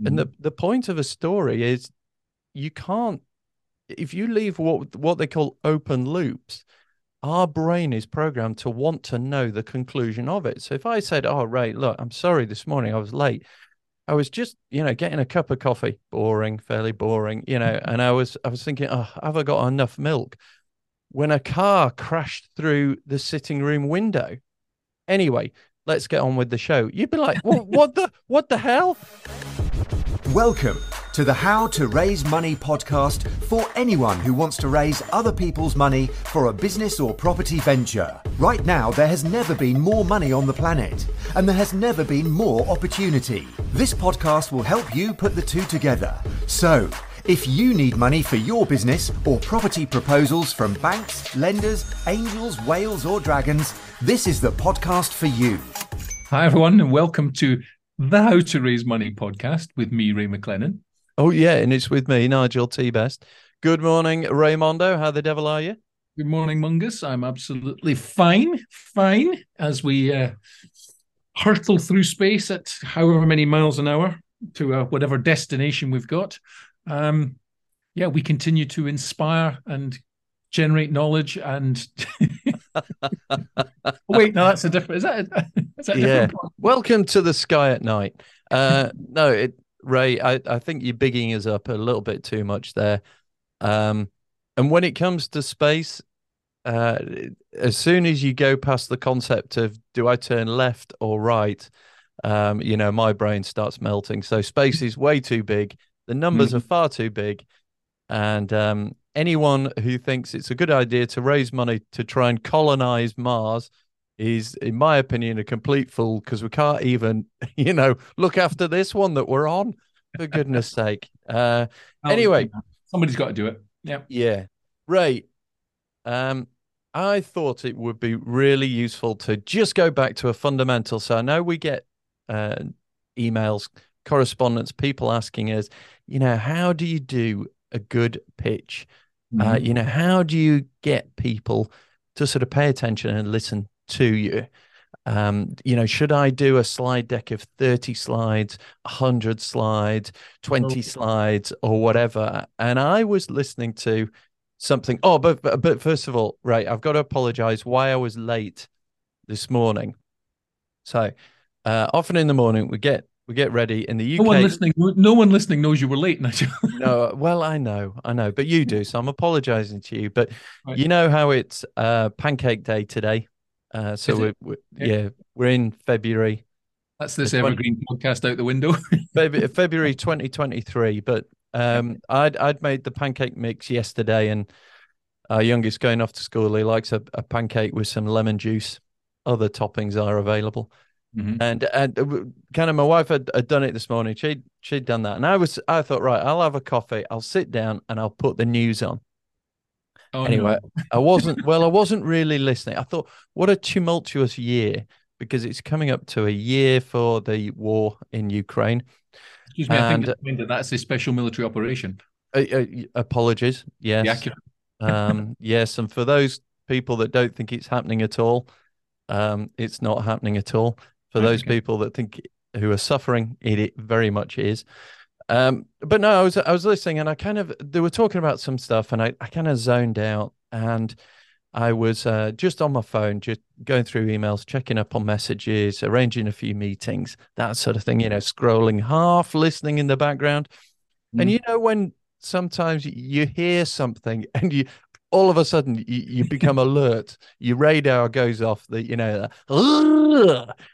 Mm-hmm. And the, the point of a story is you can't if you leave what what they call open loops, our brain is programmed to want to know the conclusion of it. So if I said, "Oh, Ray, look, I'm sorry this morning I was late," I was just, you know, getting a cup of coffee, boring, fairly boring, you know, and I was, I was thinking, oh, have I got enough milk? When a car crashed through the sitting room window. Anyway, let's get on with the show. You'd be like, well, what the, what the hell? Welcome to the How to Raise Money podcast for anyone who wants to raise other people's money for a business or property venture. Right now, there has never been more money on the planet, and there has never been more opportunity. This podcast will help you put the two together. So, if you need money for your business or property proposals from banks, lenders, angels, whales, or dragons, this is the podcast for you. Hi, everyone, and welcome to the How to Raise Money podcast with me, Ray McLennan. Oh, yeah. And it's with me, Nigel T. Best. Good morning, Raymondo. How the devil are you? Good morning, Mungus. I'm absolutely fine, fine, as we uh, hurtle through space at however many miles an hour to uh, whatever destination we've got. Um, yeah, we continue to inspire and generate knowledge and wait no that's a different is that, a, is that yeah welcome to the sky at night uh no it Ray, I, I think you're bigging us up a little bit too much there. Um, and when it comes to space, uh, as soon as you go past the concept of do I turn left or right, um, you know, my brain starts melting. So space is way too big. The numbers mm-hmm. are far too big. And um, anyone who thinks it's a good idea to raise money to try and colonize Mars is, in my opinion, a complete fool because we can't even, you know, look after this one that we're on. For goodness sake. Uh, anyway, somebody's got to do it. Yeah. Yeah. Right. um, I thought it would be really useful to just go back to a fundamental. So I know we get uh, emails, correspondence, people asking us, you know, how do you do a good pitch? Uh, mm-hmm. Uh, you know, how do you get people to sort of pay attention and listen to you. Um, you know, should I do a slide deck of 30 slides, 100 slides, 20 oh. slides, or whatever? And I was listening to something. Oh, but, but, but first of all, right, I've got to apologize why I was late this morning. So, uh, often in the morning, we get we get ready in the UK. No one listening, no one listening knows you were late, Nigel. no, well, I know, I know, but you do, so I'm apologizing to you. But right. you know how it's uh, Pancake Day today. Uh, so we're, we're yeah. yeah. we're in February. That's this evergreen 20, podcast out the window. February 2023. But um, I'd I'd made the pancake mix yesterday, and our youngest going off to school. He likes a, a pancake with some lemon juice. Other toppings are available. Mm-hmm. And and kind of my wife had, had done it this morning. She she'd done that, and I was I thought right, I'll have a coffee, I'll sit down, and I'll put the news on. Oh, anyway, no. I wasn't well. I wasn't really listening. I thought, what a tumultuous year because it's coming up to a year for the war in Ukraine. Excuse me, and, I think that that's a special military operation. Uh, uh, apologies. Yes. um, yes, and for those people that don't think it's happening at all, um, it's not happening at all. For those okay. people that think who are suffering, it, very much is. Um, but no, I was I was listening and I kind of they were talking about some stuff and I, I kind of zoned out and I was uh, just on my phone, just going through emails, checking up on messages, arranging a few meetings, that sort of thing, you know, scrolling, half listening in the background. Mm. And you know, when sometimes you hear something and you all of a sudden you, you become alert. Your radar goes off. The you know,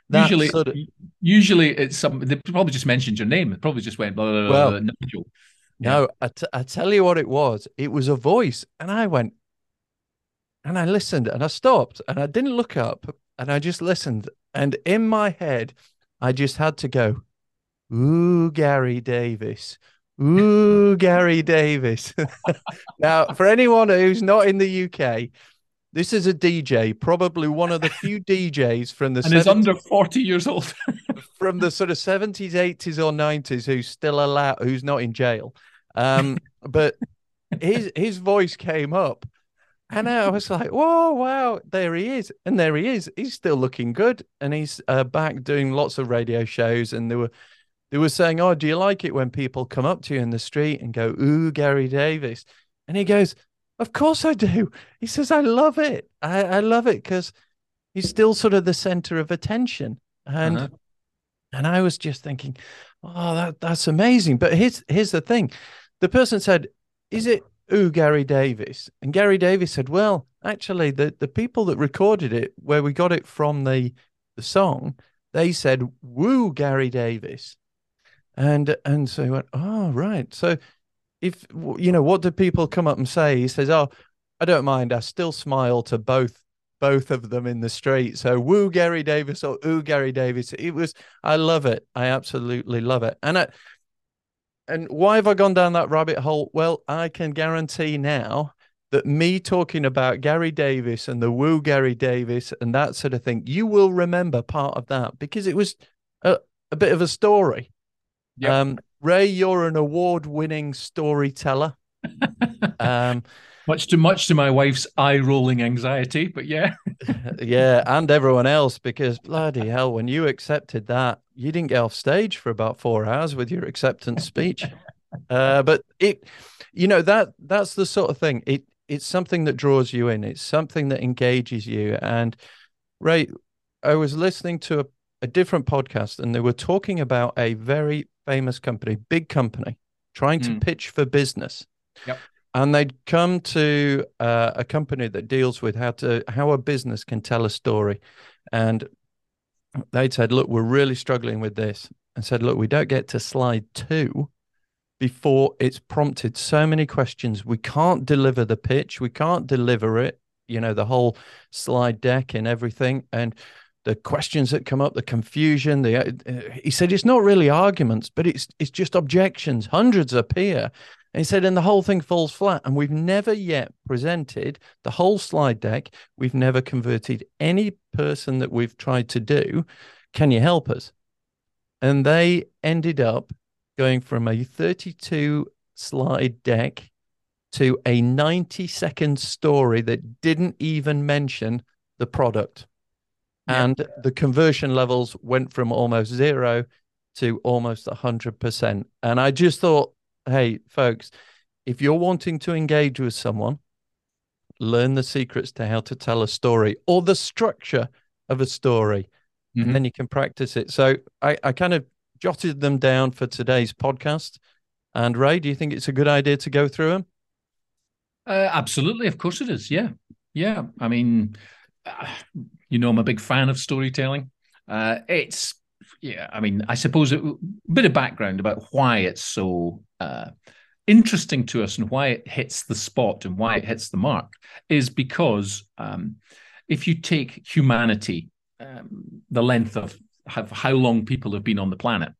usually sort of... usually it's something. They probably just mentioned your name. It probably just went blah, blah, blah, well, Nigel. No, I, t- I tell you what it was. It was a voice, and I went and I listened and I stopped and I didn't look up and I just listened. And in my head, I just had to go, Ooh, Gary Davies. Ooh, Gary Davies. now, for anyone who's not in the UK, this is a DJ, probably one of the few DJs from the and 70s, is under forty years old, from the sort of seventies, eighties, or nineties, who's still allowed, who's not in jail. Um, but his his voice came up, and I was like, "Whoa, wow, there he is!" And there he is. He's still looking good, and he's uh, back doing lots of radio shows. And there were they were saying, "Oh, do you like it when people come up to you in the street and go, ooh, Gary Davies?" And he goes, "Of course I do." He says, "I love it. I, I love it because he's still sort of the center of attention." And Uh-huh. and I was just thinking, "Oh, that that's amazing." But here's here's the thing: the person said, "Is it ooh Gary Davies?" And Gary Davies said, "Well, actually, the the people that recorded it, where we got it from the the song, they said woo Gary Davies." And and so he went, oh right. So if you know, what do people come up and say? He says, oh, I don't mind. I still smile to both both of them in the street. So woo Gary Davies or ooh Gary Davies. It was. I love it. I absolutely love it. And I. And why have I gone down that rabbit hole? Well, I can guarantee now that me talking about Gary Davies and the woo Gary Davies and that sort of thing, you will remember part of that because it was a, a bit of a story. Yep. Um, Ray, you're an award-winning storyteller. um, Much to much to my wife's eye-rolling anxiety, but yeah. yeah, and everyone else, because bloody hell, when you accepted that, you didn't get off stage for about four hours with your acceptance speech. Uh, but it, you know, that that's the sort of thing. It it's something that draws you in. It's something that engages you. And Ray, I was listening to a, a different podcast, and they were talking about a very famous company, big company, trying to Mm. pitch for business. Yep. And they'd come to uh, a company that deals with how to how a business can tell a story, and they'd said, "Look, we're really struggling with this," and said, "Look, we don't get to slide two before it's prompted so many questions. We can't deliver the pitch. We can't deliver it. You know, the whole slide deck and everything, and." The questions that come up, the confusion. The uh, he said it's not really arguments, but it's it's just objections. Hundreds appear, and he said, and the whole thing falls flat. And we've never yet presented the whole slide deck. We've never converted any person that we've tried to do. Can you help us? And they ended up going from a 32 slide deck to a 90 second story that didn't even mention the product. Yeah. And the conversion levels went from almost zero to almost 100%. And I just thought, hey, folks, if you're wanting to engage with someone, learn the secrets to how to tell a story or the structure of a story, Mhm. and then you can practice it. So I, I kind of jotted them down for today's podcast. And Ray, do you think it's a good idea to go through them? Uh, absolutely, of course it is. Yeah, yeah. I mean, you know, I'm a big fan of storytelling. Uh, it's yeah. I mean, I suppose a bit of background about why it's so uh, interesting to us and why it hits the spot and why it hits the mark is because um, if you take humanity, um, the length of have how long people have been on the planet,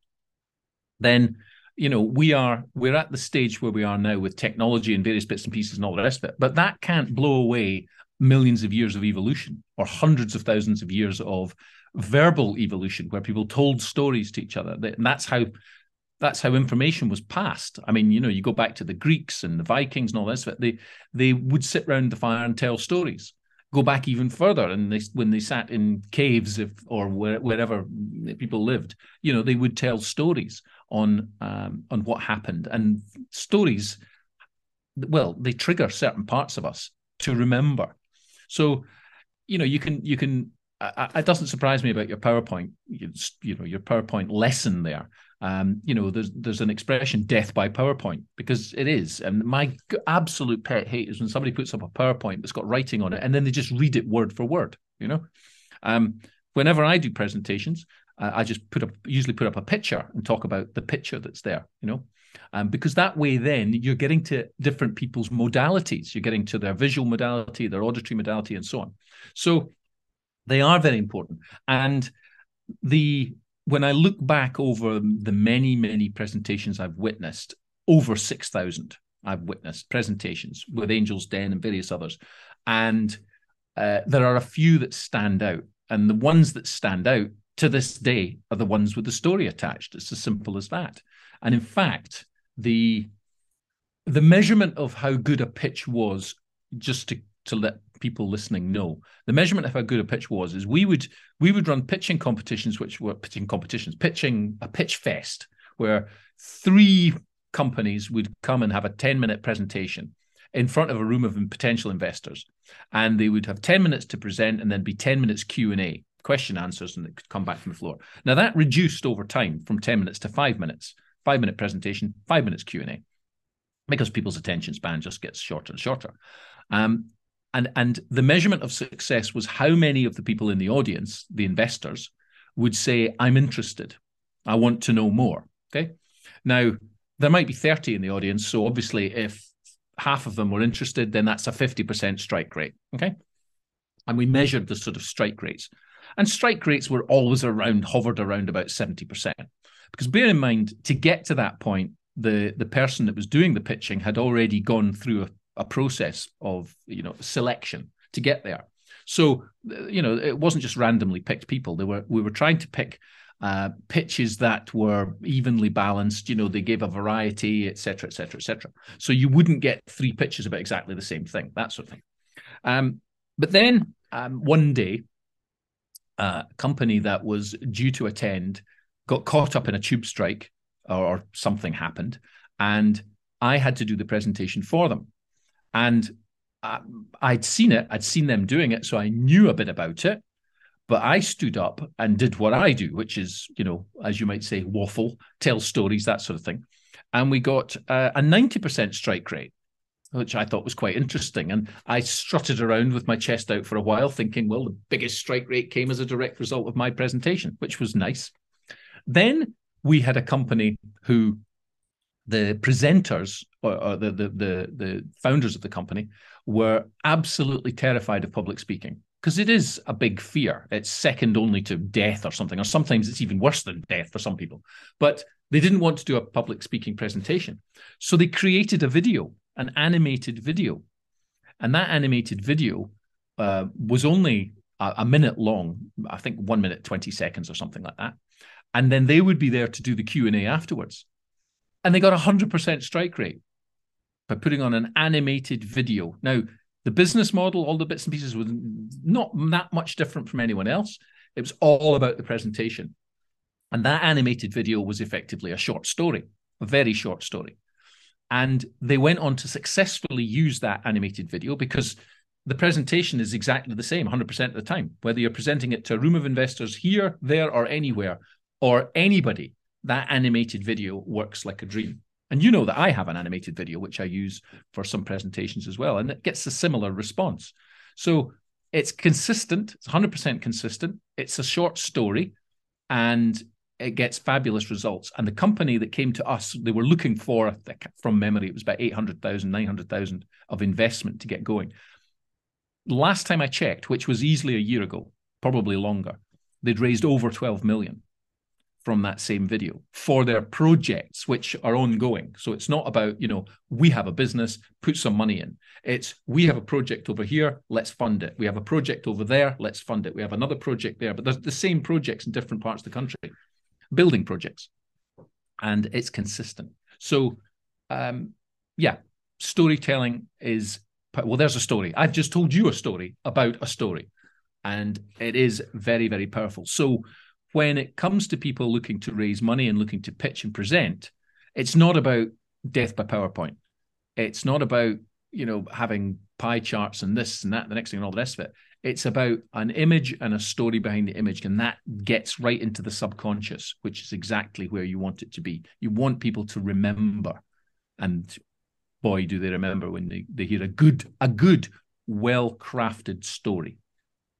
then you know we are we're at the stage where we are now with technology and various bits and pieces and all the rest of it but that can't blow away millions of years of evolution or hundreds of thousands of years of verbal evolution where people told stories to each other. And that's how that's how information was passed. I mean you know you go back to the greeks and the vikings and all this but they they would sit round the fire and tell stories. Go back even further and they when they sat in caves if or where, wherever people lived you know they would tell stories on um, on what happened. And stories well they trigger certain parts of us to remember so you know you can you can I- I- it doesn't surprise me about your powerpoint you, you know your powerpoint lesson there. Um, you know there's there's an expression death by powerpoint because it is. And my absolute pet hate is when somebody puts up a powerpoint that's got writing on it and then they just read it word for word you know? Um, whenever i do presentations i just put up usually put up a picture and talk about the picture that's there you know? Um, because that way then you're getting to different people's modalities. You're getting to their visual modality their auditory modality and so on. So they are very important. And the when i look back over the many many presentations i've witnessed over 6000 i've witnessed presentations with angels den and various others. And uh, there are a few that stand out. And the ones that stand out to this day are the ones with the story attached. It's as simple as that. And in fact the the measurement of how good a pitch was just to to let people listening know the measurement of how good a pitch was is we would we would run pitching competitions which were pitching competitions pitching a pitch fest where three companies would come and have a 10 minute presentation in front of a room of potential investors. And they would have 10 minutes to present and then be 10 minutes q&a question answers and it could come back from the floor. Now that reduced over time from 10 minutes to five minutes five minute presentation five minutes q&a because people's attention span just gets shorter and shorter. Um, and and the measurement of success was how many of the people in the audience the investors would say i'm interested. I want to know more. Okay? Now there might be 30 in the audience so obviously if half of them were interested then that's a 50% strike rate. Okay? And we measured the sort of strike rates and strike rates were always around hovered around about 70% because bear in mind to get to that point the the person that was doing the pitching had already gone through a a process of you know selection to get there. So you know it wasn't just randomly picked people. They were we were trying to pick uh, pitches that were evenly balanced. You know they gave a variety, etc., etc., etc. So you wouldn't get three pitches about exactly the same thing, that sort of thing. Um, but then um, one day, uh, a company that was due to attend got caught up in a tube strike or, or something happened, and I had to do the presentation for them. And I, I'd seen it, I'd seen them doing it, so I knew a bit about it. But I stood up and did what I do, which is, you know, as you might say, waffle, tell stories, that sort of thing. And we got uh, a 90% strike rate, which I thought was quite interesting. And I strutted around with my chest out for a while, thinking, well, the biggest strike rate came as a direct result of my presentation, which was nice. Then we had a company who the presenters or, or the, the, the the founders of the company were absolutely terrified of public speaking because it is a big fear. It's second only to death or something, or sometimes it's even worse than death for some people. But they didn't want to do a public speaking presentation, so they created a video, an animated video, and that animated video uh, was only a, a minute long. I think one minute twenty seconds or something like that. And then they would be there to do the Q and A afterwards and they got a 100% strike rate by putting on an animated video. Now, the business model, all the bits and pieces was not that much different from anyone else. It was all about the presentation. And that animated video was effectively a short story, a very short story. And they went on to successfully use that animated video because the presentation is exactly the same 100% of the time, whether you're presenting it to a room of investors here, there, or anywhere, or anybody that animated video works like a dream. And you know that I have an animated video, which I use for some presentations as well, and it gets a similar response. So it's consistent, it's 100% consistent. It's a short story and it gets fabulous results. And the company that came to us, they were looking for, from memory, it was about 800,000, 900,000 of investment to get going. Last time I checked, which was easily a year ago, probably longer, they'd raised over 12 million from that same video for their projects which are ongoing. So it's not about you know we have a business put some money in. It's we have a project over here let's fund it. We have a project over there let's fund it. We have another project there. But there's the same projects in different parts of the country building projects. And it's consistent. So um yeah storytelling is well there's a story. I've just told you a story about a story. And it is very very powerful. So when it comes to people looking to raise money and looking to pitch and present, it's not about death by PowerPoint. It's not about, you know, having pie charts and this and that, the next thing and all the rest of it. It's about an image and a story behind the image. And that gets right into the subconscious, which is exactly where you want it to be. You want people to remember. And boy, do they remember when they, they hear a good, a good, well-crafted story.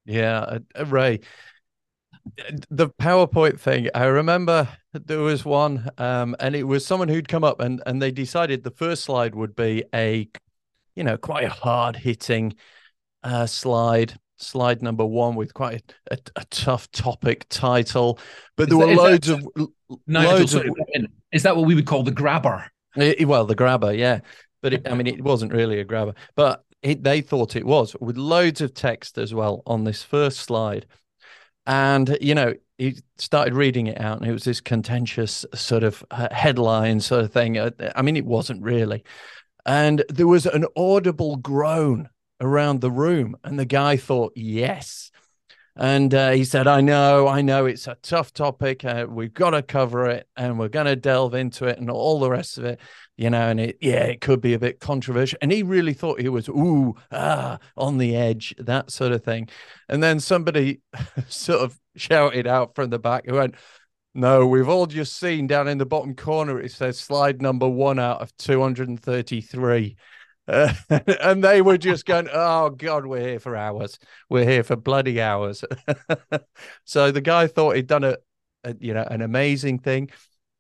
Yeah, uh, Ray the PowerPoint thing, I remember there was one, um, and it was someone who'd come up and and they decided the first slide would be a, you know, quite a hard hitting uh, slide, slide number one with quite a, a, a tough topic title, but there is were loads that, of Nigel, loads sorry, of. Is that what we would call the grabber? It, well, the grabber, yeah, but it, I mean, it wasn't really a grabber, but it, they thought it was with loads of text as well on this first slide. And you know he started reading it out and it was this contentious sort of uh, headline sort of thing. Uh, i mean it wasn't really and there was an audible groan around the room and the guy thought yes And uh, he said, I know, I know it's a tough topic. Uh, we've got to cover it and we're going to delve into it and all the rest of it, you know. And it, yeah, it could be a bit controversial. And he really thought he was, ooh, ah, on the edge, that sort of thing. And then somebody sort of shouted out from the back, who went, no, we've all just seen down in the bottom corner, it says slide number one out of 233. Uh, and they were just going, "Oh God, we're here for hours. We're here for bloody hours." so the guy thought he'd done a, a, you know, an amazing thing,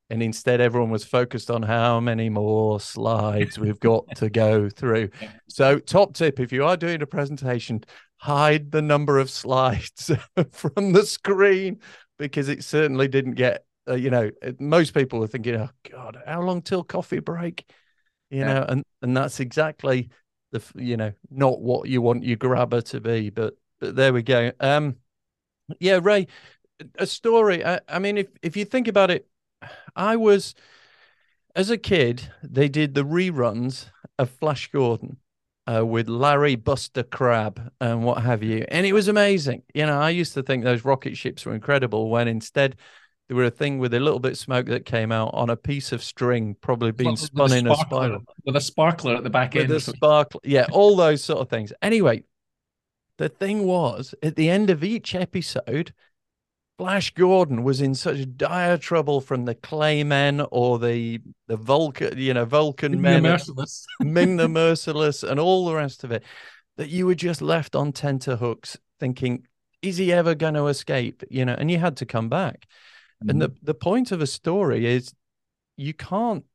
and instead everyone was focused on how many more slides we've got to go through. So, top tip: if you are doing a presentation, hide the number of slides from the screen because it certainly didn't get. Uh, you know, most people were thinking, "Oh God, how long till coffee break?" you yeah. know, and and that's exactly the you know not what you want your grabber to be, but but there we go. Um, yeah, Ray, a story. I, I mean, if if you think about it, I was as a kid. They did the reruns of Flash Gordon. Uh, with Larry Buster Crabbe and what have you. And it was amazing. You know, I used to think those rocket ships were incredible when instead they were a thing with a little bit of smoke that came out on a piece of string, probably being spun a in a spiral with a sparkler at the back with end. With a sparkler, yeah, all those sort of things. Anyway, the thing was, at the end of each episode, Flash Gordon was in such dire trouble from the Claymen or the the Vulcan, you know, Vulcan Ming men, the Merciless, Ming the Merciless, and all the rest of it. That you were just left on tenterhooks, thinking, "Is he ever going to escape?" You know, and you had to come back. Mm-hmm. And the, mm-hmm. the point of a story is you can't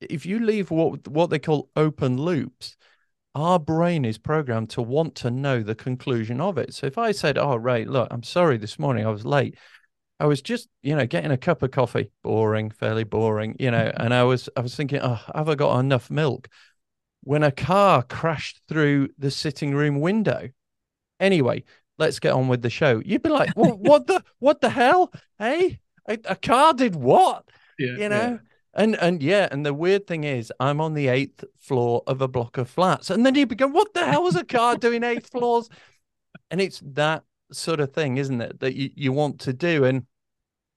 if you leave what what they call open loops, our brain is programmed to want to know the conclusion of it. So if I said, "Oh, Ray, look, I'm sorry this morning I was late. I was just, you know, getting a cup of coffee, boring, fairly boring, you know, and I was I was thinking, "Oh, have I got enough milk?" When a car crashed through the sitting room window. Anyway, let's get on with the show. You'd be like, well, what the what the hell? Hey, a, a car did what? Yeah, you know? Yeah. And and yeah, and the weird thing is, I'm on the eighth floor of a block of flats, and then you begin, what the hell is a car doing eighth floors? And it's that sort of thing, isn't it, that you, you want to do? And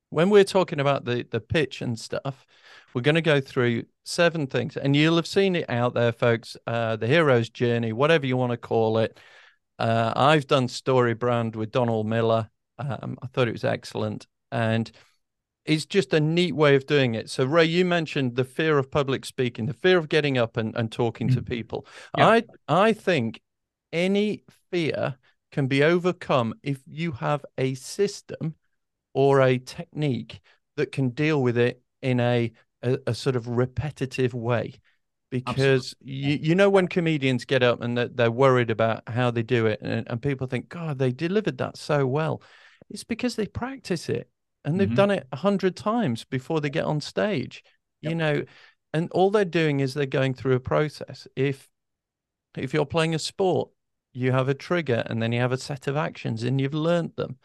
when we're talking about the the pitch and stuff, we're going to go through seven things, and you'll have seen it out there, folks. Uh, the hero's journey, whatever you want to call it. Uh, I've done Story Brand with Donald Miller. Um, I thought it was excellent, and it's just a neat way of doing it. So, Ray, you mentioned the fear of public speaking, the fear of getting up and, and talking mm-hmm. to people. Yeah. I I think any fear can be overcome if you have a system or a technique that can deal with it in a a, a sort of repetitive way. Because you, you know when comedians get up and they're, they're worried about how they do it, and, and people think, God, they delivered that so well. It's because they practice it and they've mm-hmm. done it a hundred times before they get on stage yep. you know and all they're doing is they're going through a process if if you're playing a sport you have a trigger and then you have a set of actions and you've learned them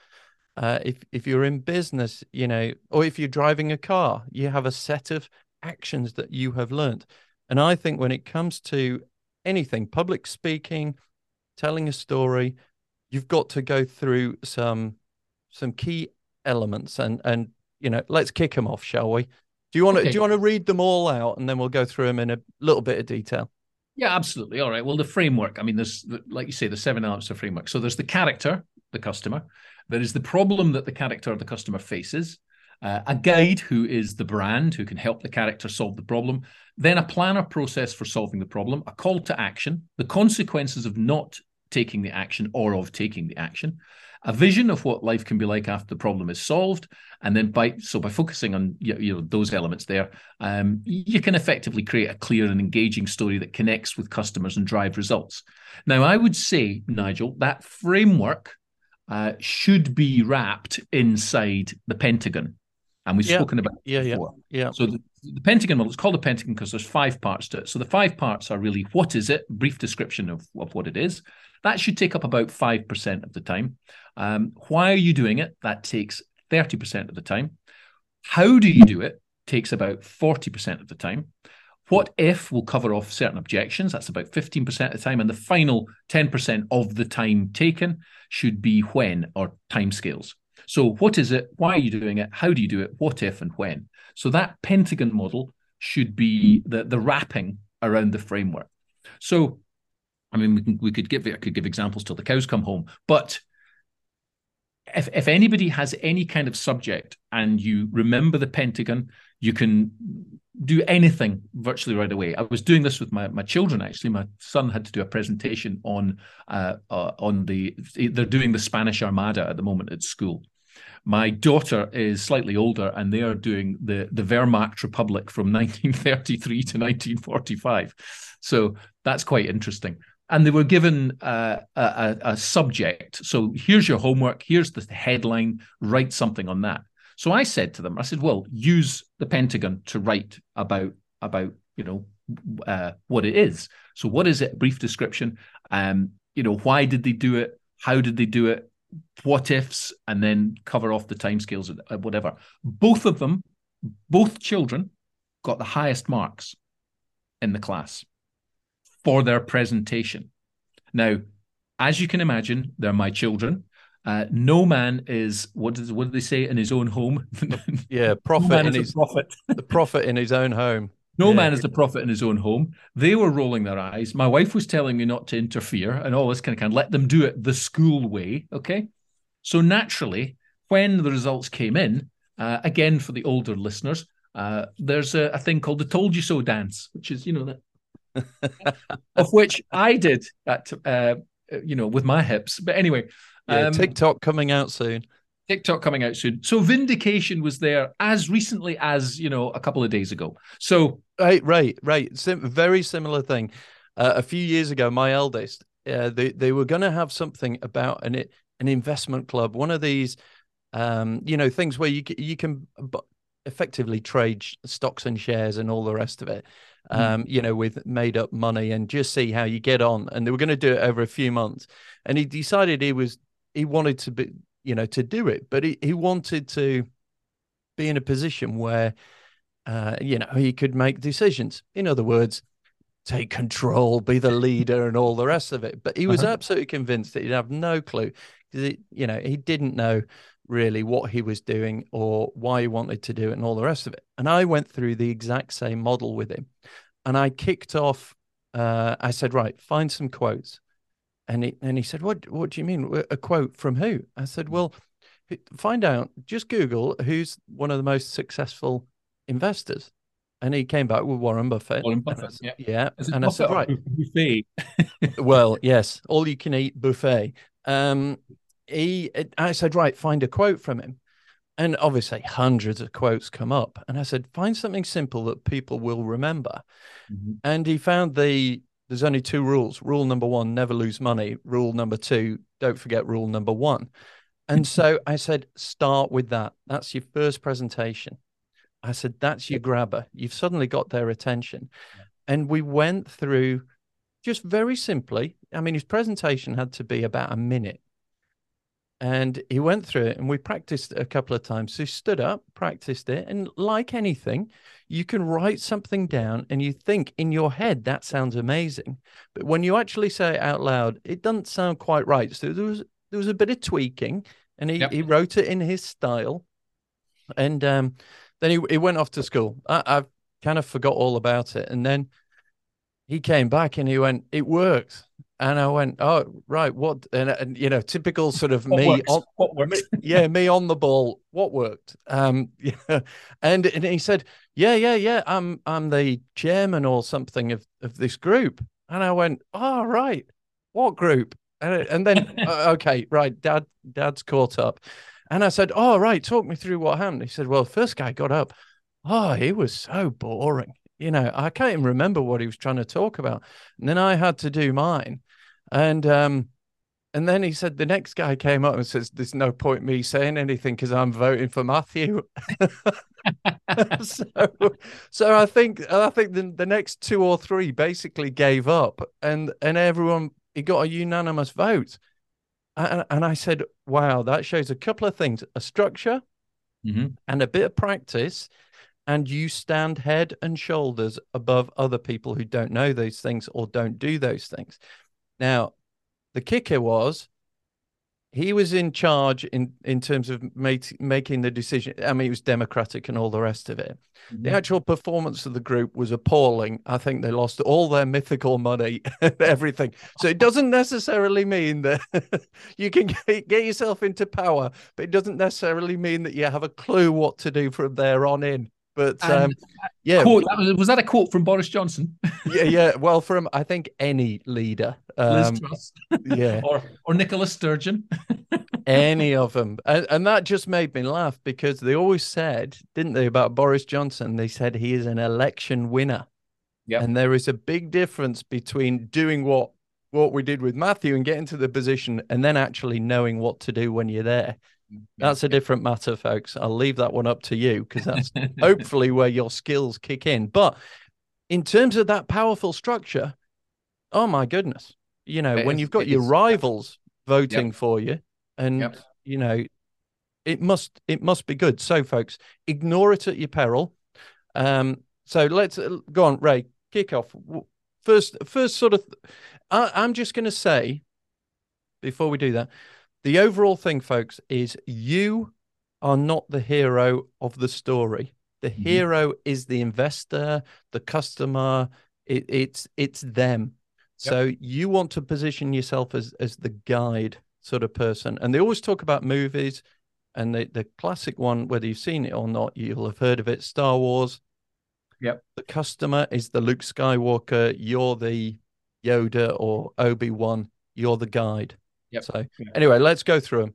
uh, if if you're in business you know or if you're driving a car you have a set of actions that you have learned and i think when it comes to anything public speaking telling a story you've got to go through some some key elements and and you know let's kick them off shall we? Do you want to okay. do you want to read them all out and then we'll go through them in a little bit of detail? Yeah absolutely. All right. Well the framework i mean there's like you say the seven elements of framework. So there's the character the customer. There is the problem that the character or the customer faces uh, a guide who is the brand who can help the character solve the problem then a planner process for solving the problem a call to action the consequences of not taking the action or of taking the action a vision of what life can be like after the problem is solved and then by so by focusing on you know those elements there um, you can effectively create a clear and engaging story that connects with customers and drive results now i would say nigel that framework uh, should be wrapped inside the pentagon and we've yeah. spoken about yeah before. yeah yeah so the, the pentagon model it's called the pentagon because there's five parts to it so the five parts are really what is it brief description of, of what it is that should take up about 5% of the time. Um, why are you doing it? That takes 30% of the time. How do you do it? Takes about 40% of the time. What if will cover off certain objections? That's about 15% of the time. And the final 10% of the time taken should be when or timescales. So, what is it? Why are you doing it? How do you do it? What if and when? So, that Pentagon model should be the, the wrapping around the framework. So, I mean, we, can, we could give I could give examples till the cows come home, but if if anybody has any kind of subject and you remember the Pentagon, you can do anything virtually right away. I was doing this with my, my children actually. My son had to do a presentation on uh, uh, on the they're doing the Spanish Armada at the moment at school. My daughter is slightly older, and they are doing the the Weimar Republic from 1933 to 1945. So that's quite interesting and they were given uh, a, a, subject. So here's your homework. Here's the headline. Write something on that. So I said to them, I said, well, use the Pentagon to write about about you know uh, what it is. So what is it? Brief description. Um, you know, why did they do it? How did they do it? What ifs, and then cover off the timescales, whatever. Both of them, both children, got the highest marks in the class for their presentation. Now, as you can imagine, they're my children. Uh, no man is what does what do they say in his own home? yeah, prophet no in his prophet. the prophet in his own home. No yeah. man is the prophet in his own home. They were rolling their eyes. My wife was telling me not to interfere and all this kind of kind. Of Let them do it the school way. Okay. So naturally, when the results came in, uh, again for the older listeners, uh, there's a, a, thing called the "told you so" dance, which is you know that of which I did that, uh, you know, with my hips. But anyway, yeah, um, TikTok coming out soon. TikTok coming out soon. So vindication was there as recently as you know a couple of days ago. So right, right, right. Sim- very similar thing. Uh, a few years ago, my eldest, uh, they they were going to have something about an an investment club, one of these, um, you know, things where you you can effectively trade stocks and shares and all the rest of it. Mm. um, you know, with made up money and just see how you get on. And they were going to do it over a few months. And he decided he was, he wanted to be, you know, to do it, but he, he wanted to be in a position where, uh, you know, he could make decisions. In other words, take control, be the leader, and all the rest of it. But he was uh-huh. absolutely convinced that he'd have no clue. He, you know, he didn't know really what he was doing or why he wanted to do it and all the rest of it. And I went through the exact same model with him. And I kicked off, uh, I said, right, find some quotes. And he, and he said, what, what do you mean? A quote from who? I said, well, find out, just Google who's one of the most successful investors. And he came back with Warren Buffett. Warren Buffett, yeah. yeah. And I said, right. Buffet. well, yes, all you can eat buffet. Um, he, I said, right, find a quote from him. And obviously, hundreds of quotes come up. And I said, find something simple that people will remember. Mm-hmm. And he found the there's only two rules. Rule number one, never lose money. Rule number two, don't forget rule number one. And so I said, start with that. That's your first presentation. I said, that's your grabber. You've suddenly got their attention. And we went through just very simply. I mean, his presentation had to be about a minute and he went through it and we practiced it a couple of times. So he stood up practiced it and like anything you can write something down and you think in your head that sounds amazing. But when you actually say it out loud it doesn't sound quite right. So there was there was a bit of tweaking and he, yep. he wrote it in his style. And um, then he, he went off to school. I, i kind of forgot all about it. And then he came back and he went it worked and I went, oh right, what? And, and you know, typical sort of me works? on what worked? yeah, me on the ball. What worked? Um, yeah, and and he said, yeah, yeah, yeah. I'm I'm the chairman or something of of this group. And I went, oh right, what group? And, and then uh, okay, right, dad, dad's caught up. And I said, oh right, talk me through what happened. He said, well, first guy got up. Oh, he was so boring you know, I can't even remember what he was trying to talk about. And then I had to do mine. And um, and then he said the next guy came up and says, "There's no point me saying anything because I'm voting for Matthew." so, so I think I think the, the next two or three basically gave up, and and everyone he got a unanimous vote. And, and I said, "Wow, that shows a couple of things: a structure mm-hmm. and a bit of practice." and you stand head and shoulders above other people who don't know those things or don't do those things. Now, the kicker was he was in charge in in terms of making the decision. I mean, it was democratic and all the rest of it. Mm-hmm. The actual performance of the group was appalling. I think they lost all their mythical money everything. So it doesn't necessarily mean that you can get, get yourself into power, but it doesn't necessarily mean that you have a clue what to do from there on in. But um, yeah, quote, that was, was, that a quote from Boris Johnson? yeah, yeah. Well, from I think any leader, um, yeah, or or Nicola Sturgeon, any of them, and, and that just made me laugh because they always said, didn't they, about Boris Johnson? They said he is an election winner. Yeah, and there is a big difference between doing what what we did with Matthew and getting to the position, and then actually knowing what to do when you're there. That's a different matter, folks. I'll leave that one up to you because that's hopefully where your skills kick in. But in terms of that powerful structure, oh my goodness, you know, it when is, you've got your is. rivals voting yep. for you, and yep. you know, it must it must be good. So, folks, ignore it at your peril. Um, so let's uh, go on, Ray. Kick off first. First, sort of. I, I'm just going to say before we do that the overall thing, folks, is you are not the hero of the story. The mm-hmm. hero is the investor, the customer. It, it's it's them. Yep. So you want to position yourself as as the guide sort of person. And they always talk about movies, and the the classic one, whether you've seen it or not, you'll have heard of it. Star Wars. Yep. The customer is the Luke Skywalker. You're the Yoda or Obi Wan. You're the guide. Yep. So anyway, let's go through them.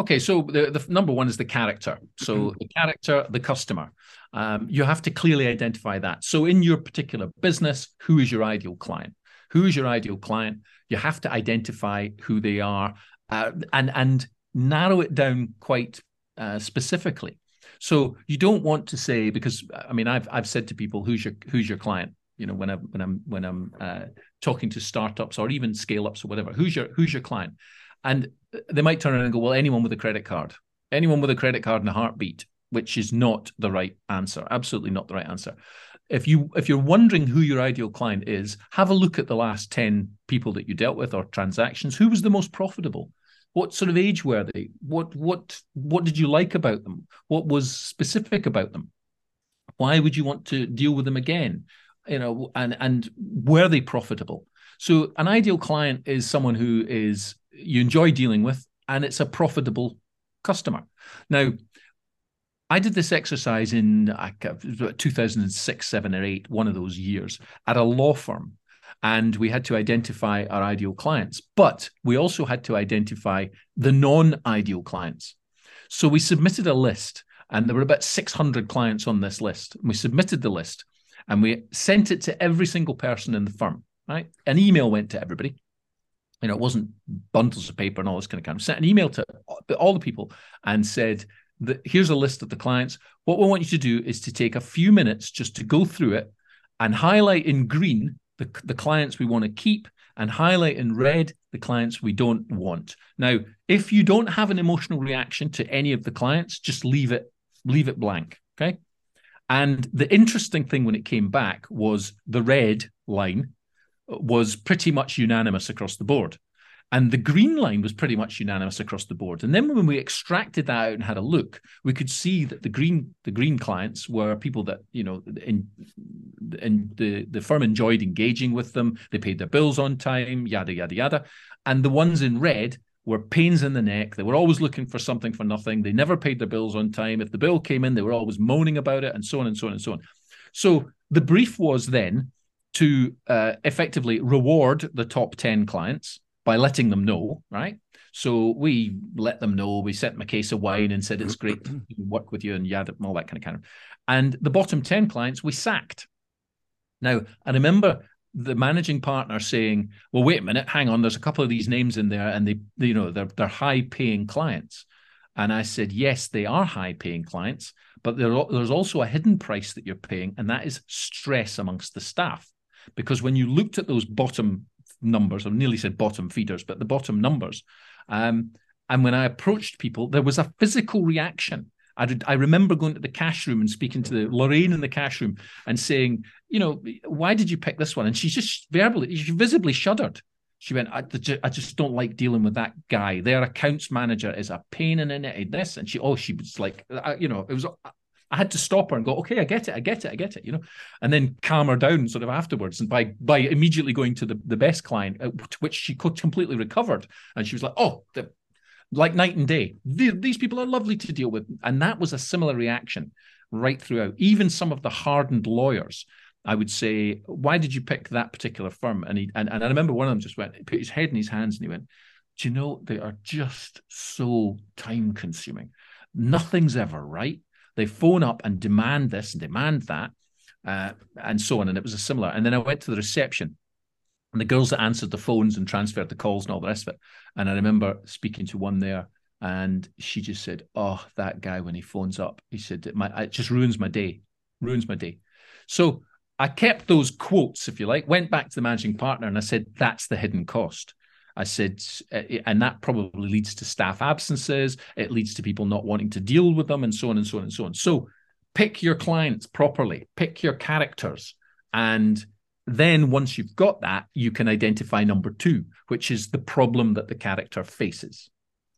Okay, so the, the number one is the character. So mm-hmm. the character, the customer. Um, you have to clearly identify that. So in your particular business, who is your ideal client? Who is your ideal client? You have to identify who they are uh, and and narrow it down quite uh, specifically. So you don't want to say because I mean I've I've said to people who's your who's your client you know when I when I'm when I'm uh, talking to startups or even scale ups or whatever who's your who's your client? And they might turn around and go well anyone with a credit card anyone with a credit card and a heartbeat which is not the right answer absolutely not the right answer. If you if you're wondering who your ideal client is have a look at the last 10 people that you dealt with or transactions. Who was the most profitable? What sort of age were they? What what what did you like about them? What was specific about them? Why would you want to deal with them again you know, and and were they profitable? So an ideal client is someone who is you enjoy dealing with, and it's a profitable customer. Now, I did this exercise in uh, 2006, seven or eight, one of those years at a law firm. And we had to identify our ideal clients, but we also had to identify the non ideal clients. So we submitted a list, and there were about 600 clients on this list. We submitted the list and we sent it to every single person in the firm. Right, an email went to everybody. You know, it wasn't bundles of paper and all this kind of kind of sent an email to all the people and said that here's a list of the clients. What we want you to do is to take a few minutes just to go through it and highlight in green the, the clients we want to keep and highlight in red the clients we don't want. Now, if you don't have an emotional reaction to any of the clients, just leave it leave it blank. Okay. And the interesting thing when it came back was the red line was pretty much unanimous across the board. And the green line was pretty much unanimous across the board. And then when we extracted that out and had a look, we could see that the green the green clients were people that you know in, in the the firm enjoyed engaging with them. They paid their bills on time, yada yada yada. And the ones in red were pains in the neck. They were always looking for something for nothing. They never paid their bills on time. If the bill came in, they were always moaning about it, and so on and so on and so on. So the brief was then to uh, effectively reward the top 10 clients by letting them know, right? So we let them know. We sent them a case of wine and said it's great to work with you and yada, all that kind of kind of. And the bottom 10 clients we sacked. Now, I remember the managing partner saying, "Well, wait a minute, hang on. There's a couple of these names in there, and they, they you know, they're they're high paying clients." And I said, "Yes, they are high paying clients, but there, there's also a hidden price that you're paying, and that is stress amongst the staff. Because when you looked at those bottom numbers, I nearly said bottom feeders, but the bottom numbers, um, and when I approached people, there was a physical reaction." I, I remember going to the cash room and speaking to the Lorraine in the cash room and saying, you know, why did you pick this one? And she just verbally, she visibly shuddered. She went, I, I just don't like dealing with that guy. Their accounts manager is a pain in the This and she, oh, she was like, you know, it was. I had to stop her and go, okay, I get it, I get it, I get it, you know, and then calm her down sort of afterwards. And by by immediately going to the, the best client, uh, to which she completely recovered, and she was like, oh, the, like night and day. The, these people are lovely to deal with, and that was a similar reaction right throughout. Even some of the hardened lawyers, I would say, why did you pick that particular firm? And he and, and I remember one of them just went, put his head in his hands, and he went, do you know they are just so time consuming. Nothing's ever right. They phone up and demand this and demand that, uh, and so on. And it was a similar. And then I went to the reception, and the girls that answered the phones and transferred the calls and all the rest of it. And I remember speaking to one there, and she just said, "Oh, that guy when he phones up, he said it, my, it just ruins my day, ruins my day." So I kept those quotes, if you like, went back to the managing partner, and I said, "That's the hidden cost." I said, eh, and that probably leads to staff absences. It leads to people not wanting to deal with them, and so on and so on and so on. So, pick your clients properly, pick your characters, and then once you've got that, you can identify number two, which is the problem that the character faces.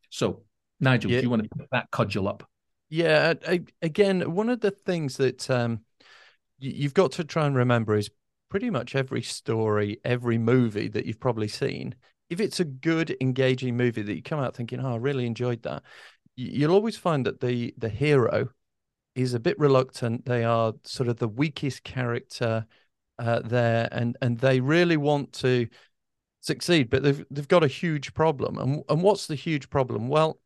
So, Nigel, yeah. do you want to pick that cudgel up? Yeah, I, again, one of the things that um, you've got to try and remember is pretty much every story, every movie that you've probably seen if it's a good, engaging movie that you come out thinking, "Oh, I really enjoyed that," you'll always find that the the hero is a bit reluctant. They are sort of the weakest character uh, there, and and they really want to succeed, but they've they've got a huge problem. And and what's the huge problem? Well,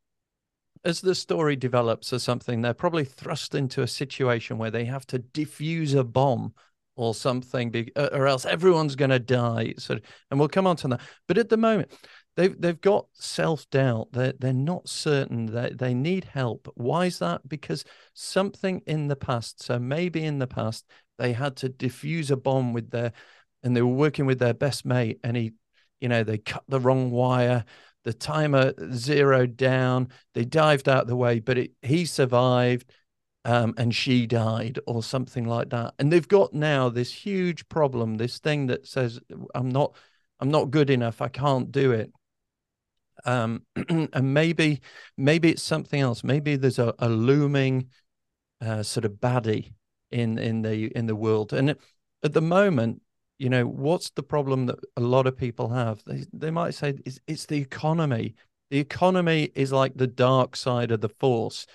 as the story develops or something, they're probably thrust into a situation where they have to defuse a bomb or something, uh, or else everyone's going to die. So, and we'll come on to that. But at the moment, they've they've got self doubt. They're they're not certain. They they need help. Why is that? Because something in the past. So maybe in the past they had to defuse a bomb with their, and they were working with their best mate, and he, you know, they cut the wrong wire. The timer zeroed down. They dived out the way, but it, he survived um, and she died or something like that. And they've got now this huge problem, this thing that says I'm not I'm not good enough, I can't do it. Um, and maybe maybe it's something else. Maybe there's a, a looming uh, sort of baddie in in the in the world. And at the moment, you know, what's the problem that a lot of people have? They they might say it's, it's the economy. The economy is like the dark side of the force.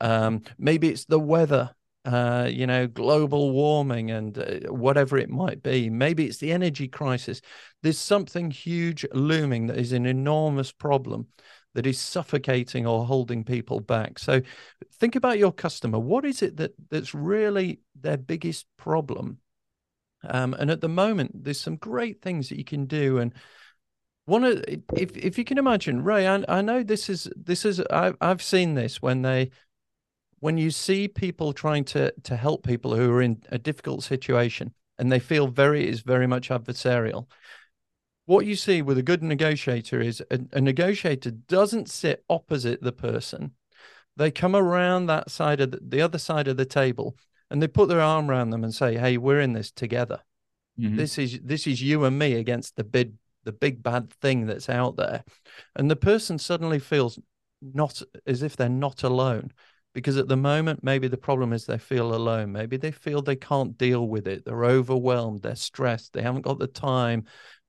Um, maybe it's the weather, uh, you know, global warming and uh, whatever it might be. Maybe it's the energy crisis. There's something huge looming that is an enormous problem that is suffocating or holding people back. So think about your customer. What is it that that's really their biggest problem? Um, and at the moment, there's some great things that you can do. And one of if if you can imagine ray i, I know this is this is I, i've seen this when they when you see people trying to to help people who are in a difficult situation and they feel very is very much adversarial what you see with a good negotiator is a, a negotiator doesn't sit opposite the person. They come around that side of the, the other side of the table and they put their arm around them and say hey we're in this together. Mm-hmm. this is this is you and me against the big the big bad thing that's out there. And the person suddenly feels not as if they're not alone because at the moment maybe the problem is they feel alone. Maybe they feel they can't deal with it. They're overwhelmed. They're stressed. They haven't got the time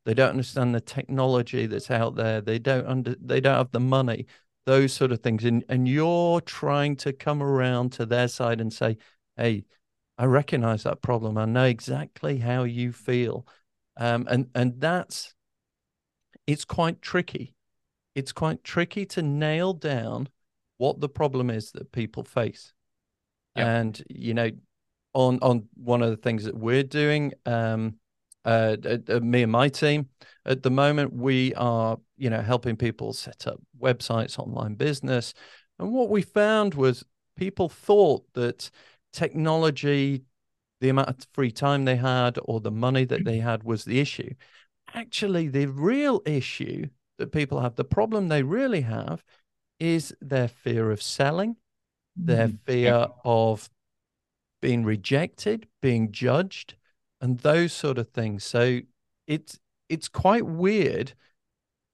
they don't understand the technology that's out there they don't under they don't have the money those sort of things and and you're trying to come around to their side and say hey i recognize that problem i know exactly how you feel um, and and that's it's quite tricky. It's quite tricky to nail down what the problem is that people face. Yep. And you know, on on one of the things that we're doing, um, uh, uh, me and my team. At the moment, we are you know helping people set up websites, online business, and what we found was people thought that technology, the amount of free time they had, or the money that they had was the issue. Actually the real issue that people have, the problem they really have is their fear of selling their Mm. fear of being rejected, being judged, and those sort of things. So it's it's quite weird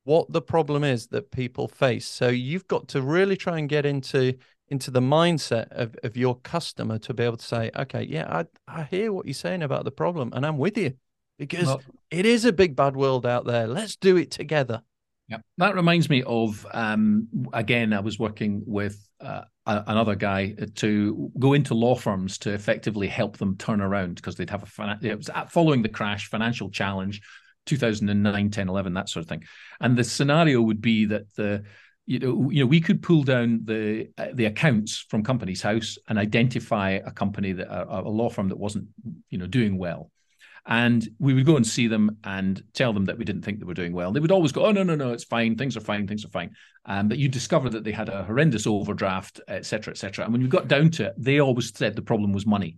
what the problem is that people face. So you've got to really try and get into into the mindset of, of your customer to be able to say, okay, yeah, I, I hear what you're saying about the problem and I'm with you because Well- it is a big bad world out there. Let's do it together. Yeah, that reminds me of um, again. I was working with uh, another guy to go into law firms to effectively help them turn around because they'd have a finan- it was following the crash, financial challenge, 2009, 10, 11, that sort of thing. And the scenario would be that the you know, you know, we could pull down the uh, the accounts from Companies House and identify a company that a law firm that wasn't, you know, doing well, and we would go and see them and tell them that we didn't think they were doing well. They would always go, "Oh no, no, no, it's fine. Things are fine. Things are fine." Um, but you discover that they had a horrendous overdraft, et cetera, et cetera. And when we got down to it, they always said the problem was money.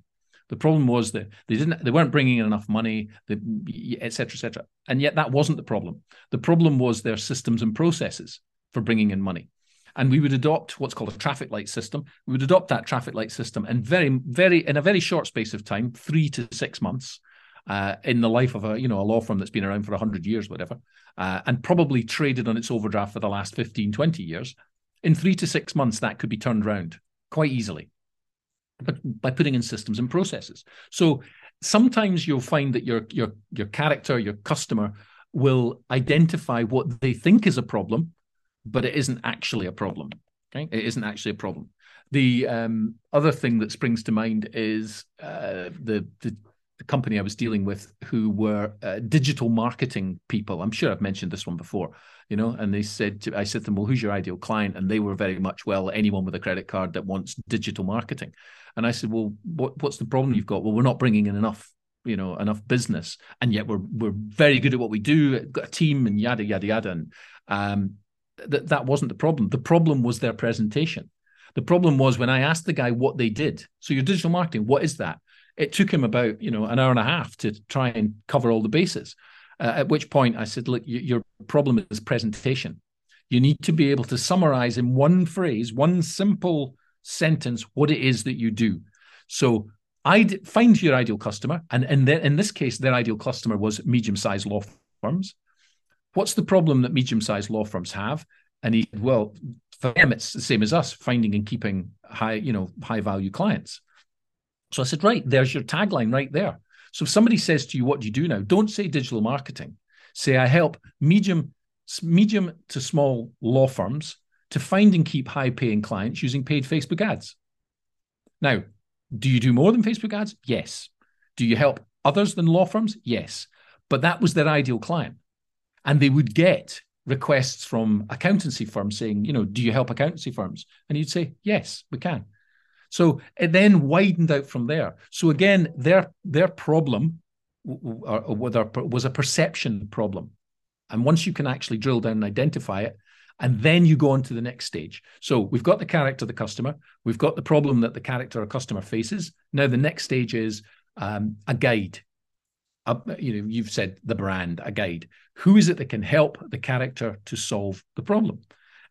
The problem was that they didn't, they weren't bringing in enough money, et cetera, et cetera. And yet that wasn't the problem. The problem was their systems and processes for bringing in money. And we would adopt what's called a traffic light system. We would adopt that traffic light system, and very, very in a very short space of time, three to six months, uh, in the life of a you know a law firm that's been around for 100 years whatever uh, and probably traded on its overdraft for the last 15 20 years in three to six months that could be turned around quite easily but by putting in systems and processes. So sometimes you'll find that your your your character your customer will identify what they think is a problem but it isn't actually a problem okay? It isn't actually a problem. The um, other thing that springs to mind is uh, the the the company I was dealing with who were uh, digital marketing people. I'm sure I've mentioned this one before, you know, and they said, to, I said to them, well, who's your ideal client? And they were very much, well, anyone with a credit card that wants digital marketing. And I said, well, what, what's the problem you've got? Well, we're not bringing in enough, you know, enough business. And yet we're, we're very good at what we do, got a team and yada, yada, yada. And um, th- that wasn't the problem. The problem was their presentation. The problem was when I asked the guy what they did. So your digital marketing, what is that? It took him about you know an hour and a half to try and cover all the bases. Uh, at which point i said look your problem is presentation. You need to be able to summarize in one phrase one simple sentence what it is that you do. So i find your ideal customer and in, the, in this case their ideal customer was medium-sized law firms. What's the problem that medium-sized law firms have? And he well for them it's the same as us finding and keeping high you know high value clients so I said, right, there's your tagline right there. So if somebody says to you, what do you do now? Don't say digital marketing. Say, I help medium, medium to small law firms to find and keep high paying clients using paid Facebook ads. Now, do you do more than Facebook ads? Yes. Do you help others than law firms? Yes. But that was their ideal client. And they would get requests from accountancy firms saying, you know, do you help accountancy firms? And you'd say, yes, we can. So it then widened out from there. So again, their their problem was a perception problem, and once you can actually drill down and identify it, and then you go on to the next stage. So we've got the character, the customer, we've got the problem that the character or customer faces. Now the next stage is um, a guide. Uh, you know, you've said the brand, a guide. Who is it that can help the character to solve the problem?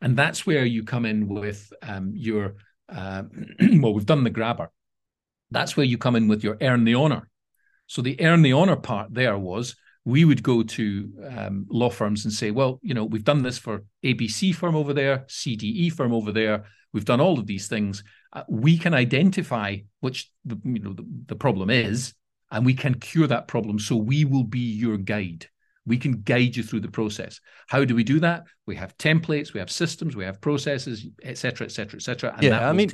And that's where you come in with um, your uh, well, we've done the grabber. That's where you come in with your earn the honor. So the earn the honor part there was we would go to um, law firms and say, well, you know, we've done this for ABC firm over there, CDE firm over there. We've done all of these things. Uh, we can identify which the, you know the, the problem is, and we can cure that problem. So we will be your guide. We can guide you through the process. How do we do that? We have templates, we have systems, we have processes, etc., etc., etc. Yeah, I mean,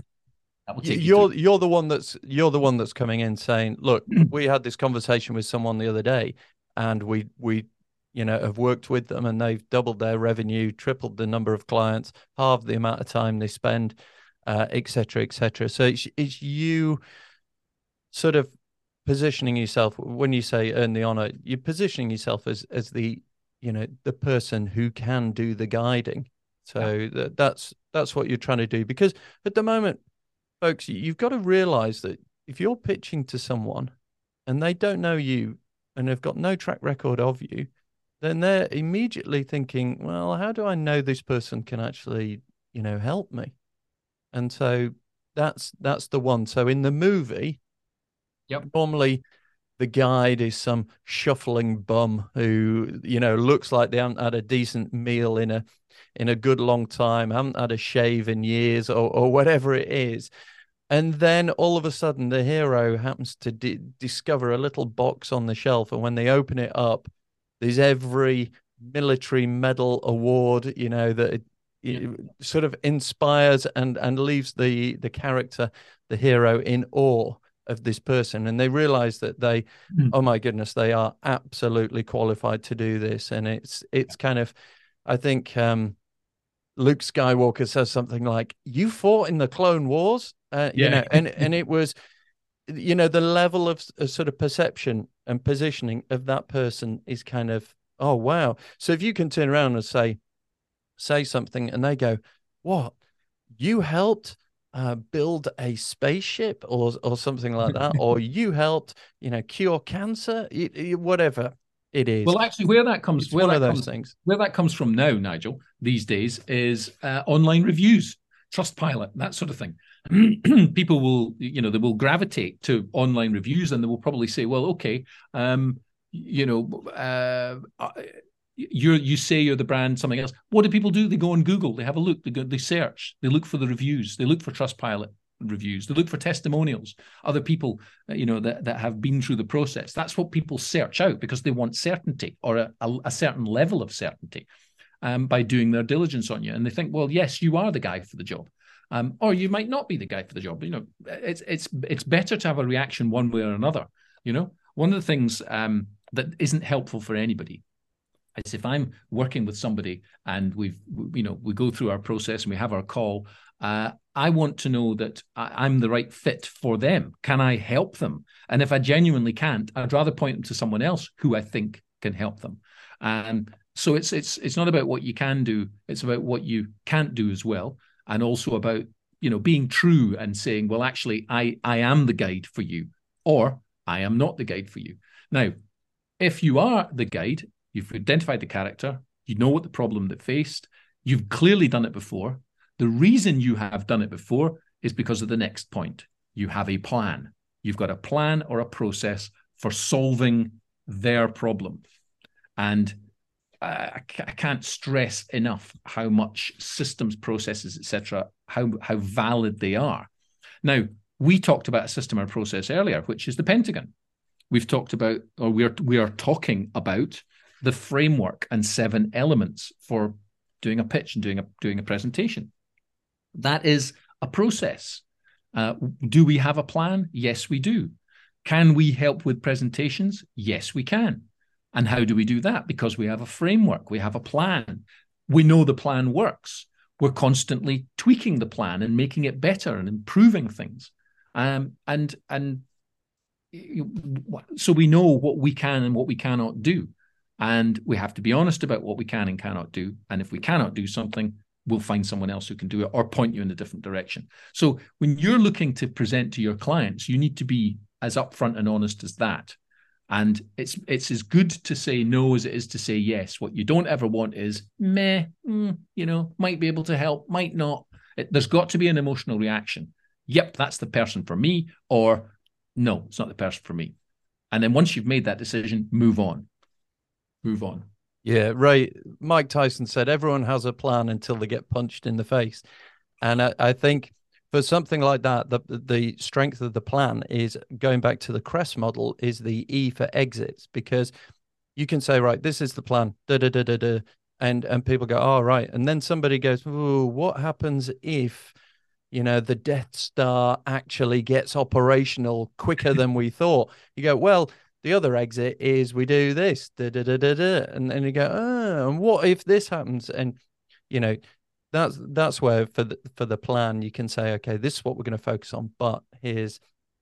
you you're you you're the one that's you're the one that's coming in saying, look, we had this conversation with someone the other day, and we we you know have worked with them, and they've doubled their revenue, tripled the number of clients, halved the amount of time they spend, etc., uh, etc. Et so it's it's you sort of positioning yourself when you say earn the honor you're positioning yourself as as the you know the person who can do the guiding so yeah. that, that's that's what you're trying to do because at the moment folks you've got to realize that if you're pitching to someone and they don't know you and they've got no track record of you then they're immediately thinking well how do i know this person can actually you know help me and so that's that's the one. So in the movie, Yep. normally the guide is some shuffling bum who you know looks like they haven't had a decent meal in a in a good long time, haven't had a shave in years, or or whatever it is. And then all of a sudden, the hero happens to di- discover a little box on the shelf, and when they open it up, there's every military medal award, you know, that it, Yeah. sort of inspires and and leaves the the character, the hero, in awe of this person, and they realize that they, Mm. oh my goodness, they are absolutely qualified to do this, and it's it's kind of, I think. um Luke Skywalker says something like, "You fought in the Clone Wars," uh, you know, and and it was, you know, the level of s- sort of perception and positioning of that person is kind of, oh wow. So if you can turn around and say, say something, and they go, "What? You helped?" Uh, build a spaceship or or something like that, or you helped, you know, cure cancer, whatever it is. Well, actually, where that comes, it's where that comes, things. where that comes from now, Nigel, these days is uh, online reviews, Trustpilot, that sort of thing. People will, you know, they will gravitate to online reviews, and they will probably say, "Well, okay, um, you know, uh, you you say you're the brand, something else. What do people do? They go on Google, they have a look, they go, they search, they look for the reviews, they look for Trustpilot reviews, they look for testimonials, other people, uh, you know, that that have been through the process. That's what people search out because they want certainty or a, a, a certain level of certainty um, by doing their diligence on you, and they think, well, yes, you are the guy for the job. Um, or you might not be the guy for the job. You know, it's it's it's better to have a reaction one way or another. You know, one of the things um, that isn't helpful for anybody if I'm working with somebody and we've you know we go through our process and we have our call. Uh, I want to know that I, I'm the right fit for them. Can I help them? And if I genuinely can't, I'd rather point them to someone else who I think can help them. And so it's it's it's not about what you can do; it's about what you can't do as well, and also about you know being true and saying, well, actually, I I am the guide for you, or I am not the guide for you. Now, if you are the guide, you've identified the character, you know what the problem that faced, you've clearly done it before. The reason you have done it before is because of the next point. You have a plan. You've got a plan or a process for solving their problem. And I, can't stress enough how much systems, processes, etc., how how valid they are. Now, we talked about a system or process earlier, which is the Pentagon. We've talked about, or we are we are talking about the framework and seven elements for doing a pitch and doing a doing a presentation. That is a process. Uh, do we have a plan? Yes, we do. Can we help with presentations? Yes, we can. And how do we do that? Because we have a framework, we have a plan. We know the plan works. We're constantly tweaking the plan and making it better and improving things. Um, and and so we know what we can and what we cannot do. And we have to be honest about what we can and cannot do. And if we cannot do something, we'll find someone else who can do it or point you in a different direction. So when you're looking to present to your clients, you need to be as upfront and honest as that. And it's it's as good to say no as it is to say yes. What you don't ever want is meh, mm, you know, might be able to help, might not. It, there's got to be an emotional reaction. Yep, that's the person for me, or no, it's not the person for me. And then once you've made that decision, move on. Move on. Yeah, Ray. Mike Tyson said everyone has a plan until they get punched in the face, and I, I think for something like that, the the strength of the plan is going back to the Crest model is the E for exits because you can say right, this is the plan, da da da da da, and and people go, oh right, and then somebody goes, what happens if you know the Death Star actually gets operational quicker than we thought? You go, well the other exit is we do this, da, da, da, da, da. and then you go, oh, and what if this happens? And you know, that's that's where for the for the plan you can say, okay, this is what we're going to focus on, but here's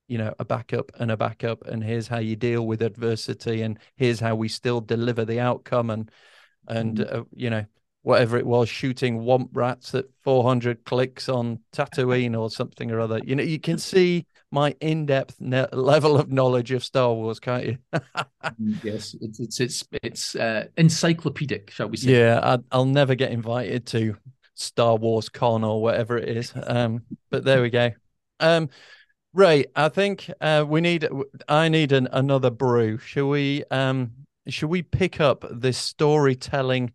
you know a backup and a backup, and here's how you deal with adversity, and here's how we still deliver the outcome, and and mm-hmm. uh, you know whatever it was, shooting womp rats at 400 clicks on Tatooine or something or other. You know, you can see my in-depth ne- level of knowledge of Star Wars, can't you? yes, it's it's it's, it's uh, encyclopedic, shall we say? Yeah, I, will never get invited to Star Wars Con or whatever it is. Um, but there we go. Um, Ray, I think uh, we need. I need an, another brew. Shall we? Um, should we pick up this storytelling,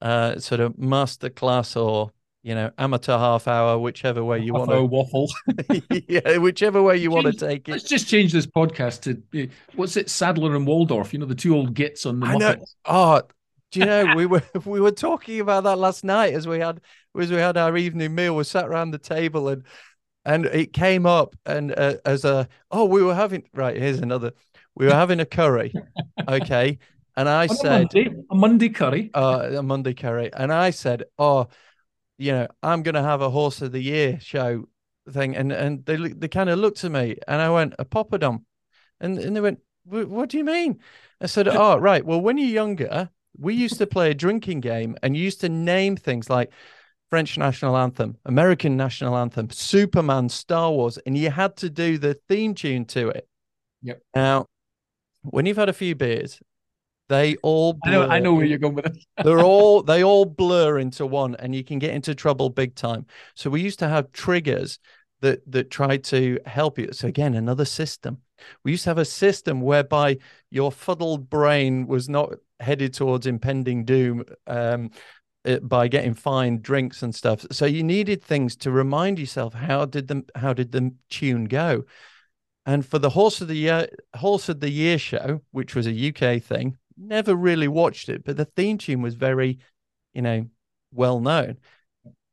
uh, sort of masterclass or you know amateur half hour, whichever way you want to waffle. yeah, whichever way you want to take it. Let's just change this podcast to what's it? Statler and Waldorf. You know the two old gits on the. I know. Oh, do you know we were we were talking about that last night as we had as we had our evening meal. We sat around the table and and it came up and uh, as a oh we were having right here's another we were having a curry okay and i said a monday, a monday curry uh, a monday curry and i said oh you know i'm gonna have a horse of the year show thing and and they they kind of looked at me and i went a poppadom and and they went what do you mean i said oh right well when you're younger we used to play a drinking game and used to name things like French national anthem, American national anthem, Superman, Star Wars, and you had to do the theme tune to it. Yep. Now, when you've had a few beers, they all blur. I know, I know where you're going with it. they're all they all blur into one, and you can get into trouble big time. So we used to have triggers that that tried to help you. So again, another system. We used to have a system whereby your fuddled brain was not headed towards impending doom. Um, by getting fined drinks and stuff. So you needed things to remind yourself how did the how did the tune go. And for the horse of the year horse of the year show, which was a UK thing, never really watched it, but the theme tune was very, you know, well known.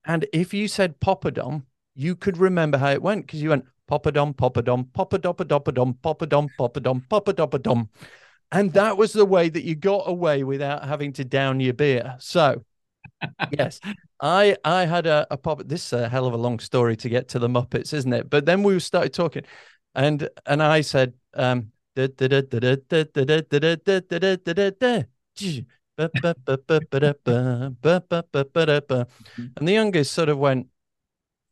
And if you said Poppadom, you could remember how it went because you went Poppadom, Poppadom, Poppadopadom, Poppadom, Poppadom, Poppadopadom. And that was the way that you got away without having to down your beer. So yes, I I had a, a pop. This is a hell of a long story to get to the Muppets, isn't it? But then we started talking, and and I said, um, and the youngest sort of went,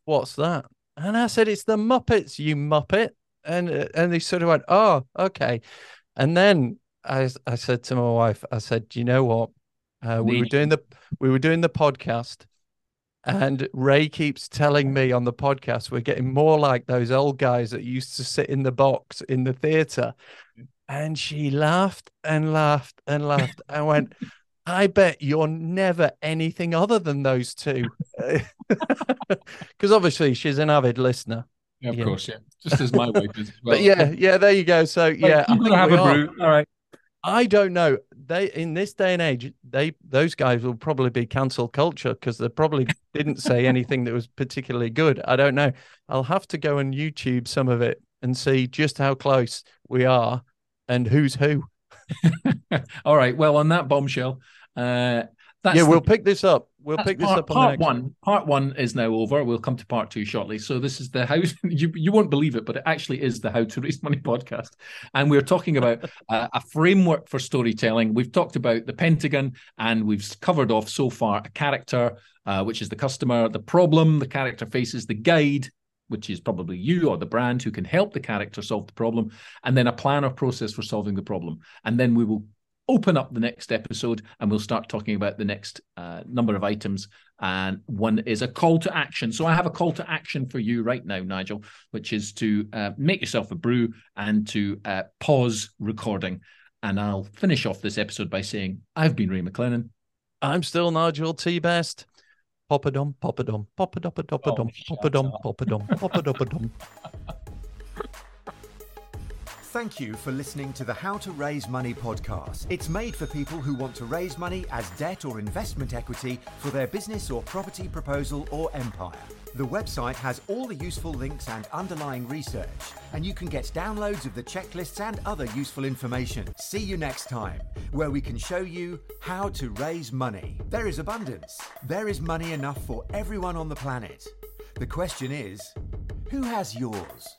"What's that?" And I said, "It's the Muppets, you Muppet." And and they sort of went, "Oh, okay." And then I I said to my wife, I said, "Do you know what? Uh, we were doing the we were doing the podcast, and Ray keeps telling me on the podcast we're getting more like those old guys that used to sit in the box in the theater. And she laughed and laughed and laughed and went, I bet you're never anything other than those two. Because obviously she's an avid listener. Yeah, of course, yeah. Just as my wife is. Well. But yeah, yeah, there you go. So yeah, I'm gonna have a brew. All right. I don't know. They in this day and age, they those guys will probably be cancel culture because they probably didn't say anything that was particularly good. I don't know. I'll have to go and YouTube some of it and see just how close we are and who's who. All right. Well, on that bombshell, uh, yeah, we'll pick this up we'll pick this part, up on part one. one. Part one is now over. We'll come to part two shortly. So this is the how you you won't believe it, but it actually is the How to Raise Money podcast, and we're talking about a, a framework for storytelling. We've talked about the Pentagon, and we've covered off so far a character, uh, which is the customer, the problem the character faces, the guide, which is probably you or the brand who can help the character solve the problem, and then a plan or process for solving the problem. And then we will open up the next episode and we'll start talking about the next uh, number of items. And one is a call to action. So I have a call to action for you right now, Nigel, which is to uh, make yourself a brew and to uh, pause recording. And I'll finish off this episode by saying, I've been Ray McLennan. I'm still Nigel T. Best. Poppadom, poppadom, poppadoppadoppadom, poppadom, poppadom, poppadoppadom. Thank you for listening to the How to Raise Money podcast. It's made for people who want to raise money as debt or investment equity for their business or property proposal or empire. The website has all the useful links and underlying research, and you can get downloads of the checklists and other useful information. See you next time, where we can show you how to raise money. There is abundance. There is money enough for everyone on the planet. The question is who has yours?